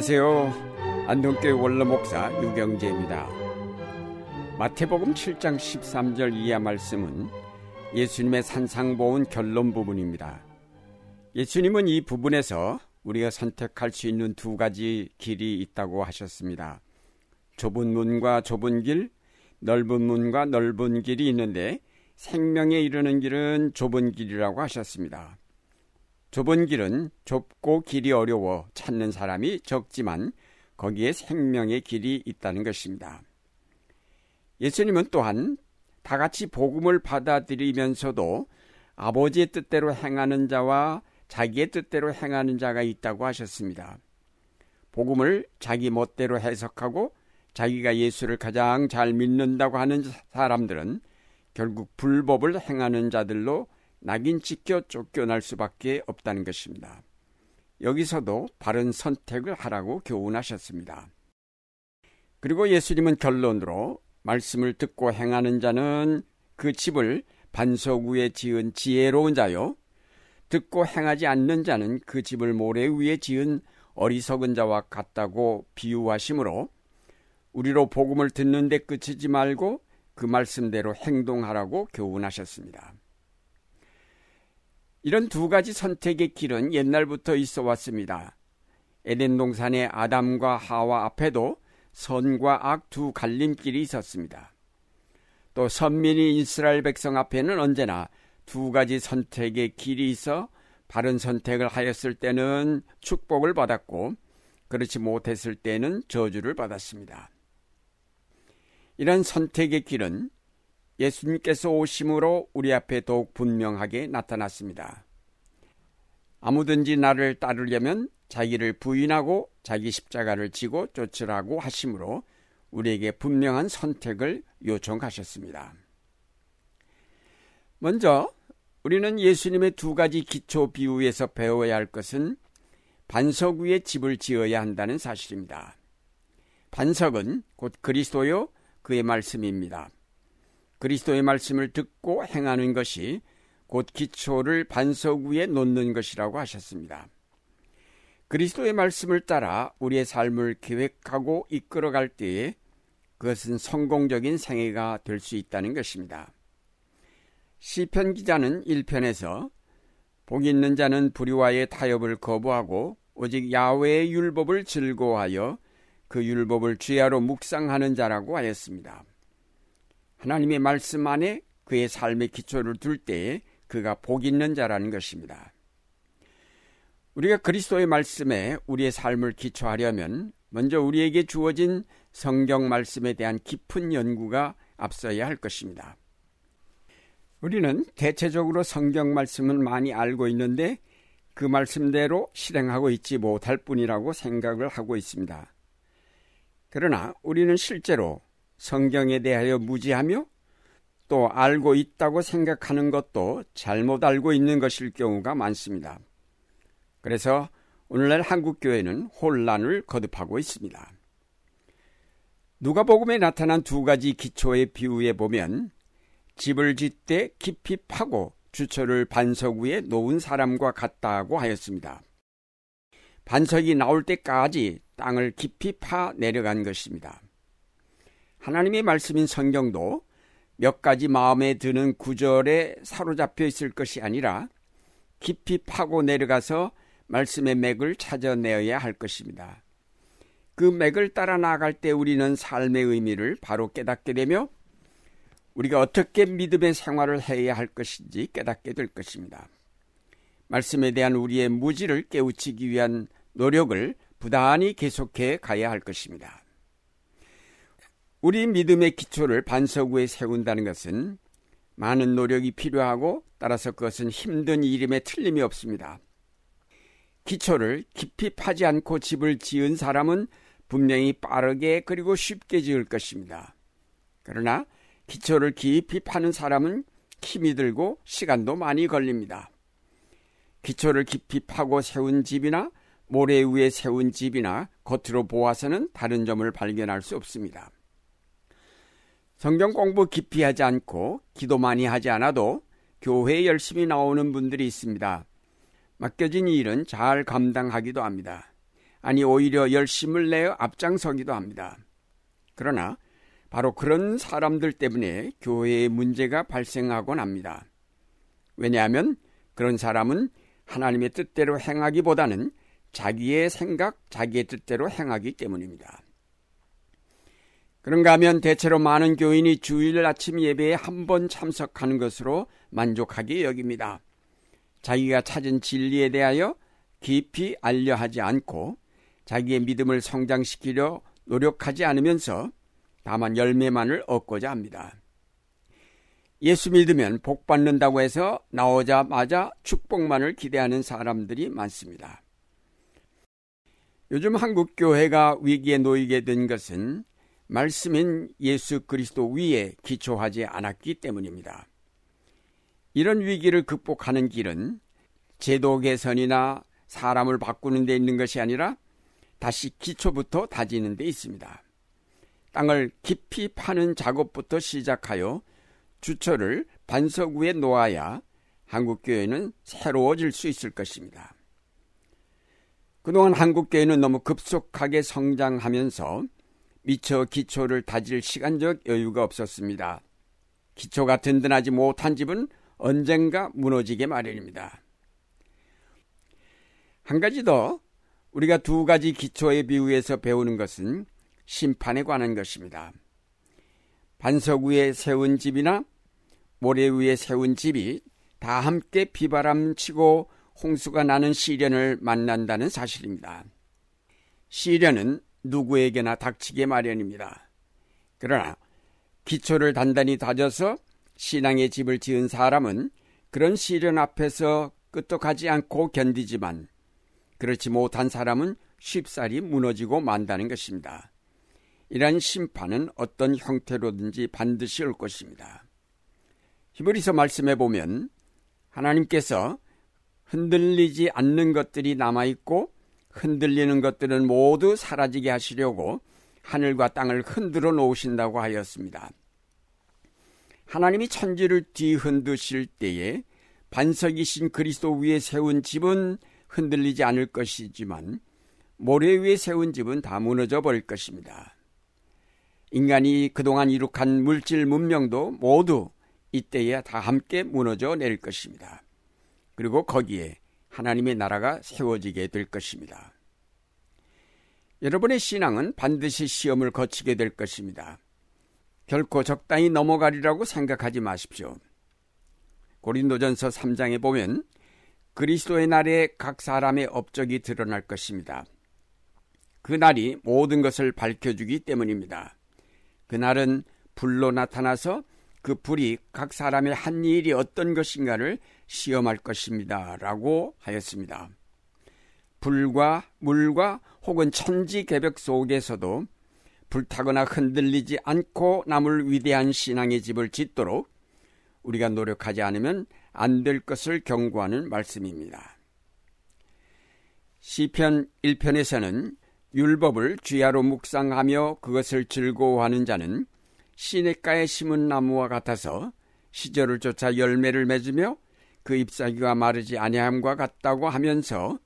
안녕하세요. 안동교회 원로목사 유경재입니다. 마태복음 7장 13절 이하 말씀은 예수님의 산상보온 결론 부분입니다. 예수님은 이 부분에서 우리가 선택할 수 있는 두 가지 길이 있다고 하셨습니다. 좁은 문과 좁은 길, 넓은 문과 넓은 길이 있는데 생명에 이르는 길은 좁은 길이라고 하셨습니다. 좁은 길은 좁고 길이 어려워 찾는 사람이 적지만 거기에 생명의 길이 있다는 것입니다. 예수님은 또한 다 같이 복음을 받아들이면서도 아버지의 뜻대로 행하는 자와 자기의 뜻대로 행하는 자가 있다고 하셨습니다. 복음을 자기 멋대로 해석하고 자기가 예수를 가장 잘 믿는다고 하는 사람들은 결국 불법을 행하는 자들로 낙인 찍혀 쫓겨날 수밖에 없다는 것입니다. 여기서도 바른 선택을 하라고 교훈하셨습니다. 그리고 예수님은 결론으로 말씀을 듣고 행하는 자는 그 집을 반석 위에 지은 지혜로운 자요. 듣고 행하지 않는 자는 그 집을 모래 위에 지은 어리석은 자와 같다고 비유하시므로 우리로 복음을 듣는 데 그치지 말고 그 말씀대로 행동하라고 교훈하셨습니다. 이런 두 가지 선택의 길은 옛날부터 있어 왔습니다. 에덴 동산의 아담과 하와 앞에도 선과 악 두 갈림길이 있었습니다. 또 선민이 이스라엘 백성 앞에는 언제나 두 가지 선택의 길이 있어 바른 선택을 하였을 때는 축복을 받았고 그렇지 못했을 때는 저주를 받았습니다. 이런 선택의 길은 예수님께서 오심으로 우리 앞에 더욱 분명하게 나타났습니다. 아무든지 나를 따르려면 자기를 부인하고 자기 십자가를 지고 쫓으라고 하심으로 우리에게 분명한 선택을 요청하셨습니다. 먼저 우리는 예수님의 두 가지 기초 비유에서 배워야 할 것은 반석 위에 집을 지어야 한다는 사실입니다. 반석은 곧 그리스도요 그의 말씀입니다. 그리스도의 말씀을 듣고 행하는 것이 곧 기초를 반석 위에 놓는 것이라고 하셨습니다. 그리스도의 말씀을 따라 우리의 삶을 계획하고 이끌어갈 때에 그것은 성공적인 생애가 될 수 있다는 것입니다. 시편 기자는 1편에서 복 있는 자는 불의와의 타협을 거부하고 오직 야외의 율법을 즐거워하여 그 율법을 주야로 묵상하는 자라고 하였습니다. 하나님의 말씀 안에 그의 삶의 기초를 둘 때에 그가 복 있는 자라는 것입니다. 우리가 그리스도의 말씀에 우리의 삶을 기초하려면 먼저 우리에게 주어진 성경 말씀에 대한 깊은 연구가 앞서야 할 것입니다. 우리는 대체적으로 성경 말씀을 많이 알고 있는데 그 말씀대로 실행하고 있지 못할 뿐이라고 생각을 하고 있습니다. 그러나 우리는 실제로 성경에 대하여 무지하며 또 알고 있다고 생각하는 것도 잘못 알고 있는 것일 경우가 많습니다. 그래서 오늘날 한국교회는 혼란을 거듭하고 있습니다. 누가복음에 나타난 두 가지 기초의 비유에 보면 집을 짓되 깊이 파고 주처를 반석 위에 놓은 사람과 같다고 하였습니다. 반석이 나올 때까지 땅을 깊이 파 내려간 것입니다. 하나님의 말씀인 성경도 몇 가지 마음에 드는 구절에 사로잡혀 있을 것이 아니라 깊이 파고 내려가서 말씀의 맥을 찾아내어야 할 것입니다. 그 맥을 따라 나아갈 때 우리는 삶의 의미를 바로 깨닫게 되며 우리가 어떻게 믿음의 생활을 해야 할 것인지 깨닫게 될 것입니다. 말씀에 대한 우리의 무지를 깨우치기 위한 노력을 부단히 계속해 가야 할 것입니다. 우리 믿음의 기초를 반석 위에 세운다는 것은 많은 노력이 필요하고 따라서 그것은 힘든 일임에 틀림이 없습니다. 기초를 깊이 파지 않고 집을 지은 사람은 분명히 빠르게 그리고 쉽게 지을 것입니다. 그러나 기초를 깊이 파는 사람은 힘이 들고 시간도 많이 걸립니다. 기초를 깊이 파고 세운 집이나 모래 위에 세운 집이나 겉으로 보아서는 다른 점을 발견할 수 없습니다. 성경 공부 깊이 하지 않고 기도 많이 하지 않아도 교회에 열심히 나오는 분들이 있습니다. 맡겨진 일은 잘 감당하기도 합니다. 아니 오히려 열심을 내어 앞장서기도 합니다. 그러나 바로 그런 사람들 때문에 교회에 문제가 발생하곤 합니다. 왜냐하면 그런 사람은 하나님의 뜻대로 행하기보다는 자기의 생각, 자기의 뜻대로 행하기 때문입니다. 그런가 하면 대체로 많은 교인이 주일 아침 예배에 한 번 참석하는 것으로 만족하게 여깁니다. 자기가 찾은 진리에 대하여 깊이 알려 하지 않고 자기의 믿음을 성장시키려 노력하지 않으면서 다만 열매만을 얻고자 합니다. 예수 믿으면 복 받는다고 해서 나오자마자 축복만을 기대하는 사람들이 많습니다. 요즘 한국 교회가 위기에 놓이게 된 것은 말씀인 예수 그리스도 위에 기초하지 않았기 때문입니다. 이런 위기를 극복하는 길은 제도 개선이나 사람을 바꾸는 데 있는 것이 아니라 다시 기초부터 다지는 데 있습니다. 땅을 깊이 파는 작업부터 시작하여 주처를 반석 위에 놓아야 한국교회는 새로워질 수 있을 것입니다. 그동안 한국교회는 너무 급속하게 성장하면서 미처 기초를 다질 시간적 여유가 없었습니다. 기초가 든든하지 못한 집은 언젠가 무너지게 마련입니다. 한 가지 더 우리가 두 가지 기초의 비유에서 배우는 것은 심판에 관한 것입니다. 반석 위에 세운 집이나 모래 위에 세운 집이 다 함께 비바람 치고 홍수가 나는 시련을 만난다는 사실입니다. 시련은 누구에게나 닥치게 마련입니다. 그러나 기초를 단단히 다져서 신앙의 집을 지은 사람은 그런 시련 앞에서 끄떡하지 않고 견디지만 그렇지 못한 사람은 쉽사리 무너지고 만다는 것입니다. 이러한 심판은 어떤 형태로든지 반드시 올 것입니다. 히브리서 말씀해 보면 하나님께서 흔들리지 않는 것들이 남아있고 흔들리는 것들은 모두 사라지게 하시려고 하늘과 땅을 흔들어 놓으신다고 하였습니다. 하나님이 천지를 뒤흔드실 때에 반석이신 그리스도 위에 세운 집은 흔들리지 않을 것이지만 모래 위에 세운 집은 다 무너져 버릴 것입니다. 인간이 그동안 이룩한 물질 문명도 모두 이때에 다 함께 무너져 내릴 것입니다. 그리고 거기에 하나님의 나라가 세워지게 될 것입니다. 여러분의 신앙은 반드시 시험을 거치게 될 것입니다. 결코 적당히 넘어가리라고 생각하지 마십시오. 고린도전서 3장에 보면 그리스도의 날에 각 사람의 업적이 드러날 것입니다. 그 날이 모든 것을 밝혀주기 때문입니다. 그 날은 불로 나타나서 그 불이 각 사람의 한 일이 어떤 것인가를 시험할 것입니다. 라고 하였습니다. 불과 물과 혹은 천지 개벽 속에서도 불타거나 흔들리지 않고 남을 위대한 신앙의 집을 짓도록 우리가 노력하지 않으면 안 될 것을 경고하는 말씀입니다. 시편 1편에서는 율법을 쥐하로 묵상하며 그것을 즐거워하는 자는 시냇가에 심은 나무와 같아서 시절을 쫓아 열매를 맺으며 그 잎사귀가 마르지 아니함과 같다고 하면서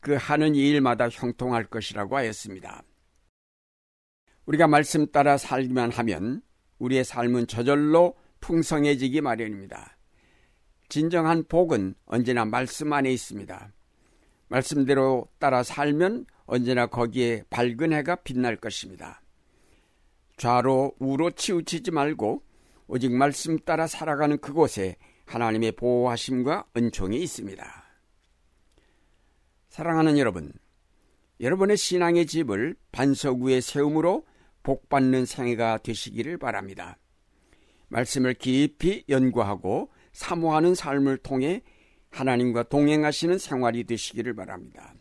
그 하는 일마다 형통할 것이라고 하였습니다. 우리가 말씀 따라 살기만 하면 우리의 삶은 저절로 풍성해지기 마련입니다. 진정한 복은 언제나 말씀 안에 있습니다. 말씀대로 따라 살면 언제나 거기에 밝은 해가 빛날 것입니다. 좌로 우로 치우치지 말고 오직 말씀 따라 살아가는 그곳에 하나님의 보호하심과 은총이 있습니다. 사랑하는 여러분, 여러분의 신앙의 집을 반석 위에 세움으로 복받는 생애가 되시기를 바랍니다. 말씀을 깊이 연구하고 사모하는 삶을 통해 하나님과 동행하시는 생활이 되시기를 바랍니다.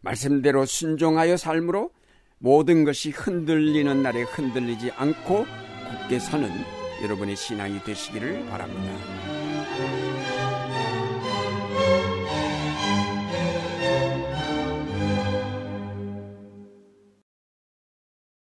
말씀대로 순종하여 삶으로 모든 것이 흔들리는 날에 흔들리지 않고 굳게 서는 여러분의 신앙이 되시기를 바랍니다.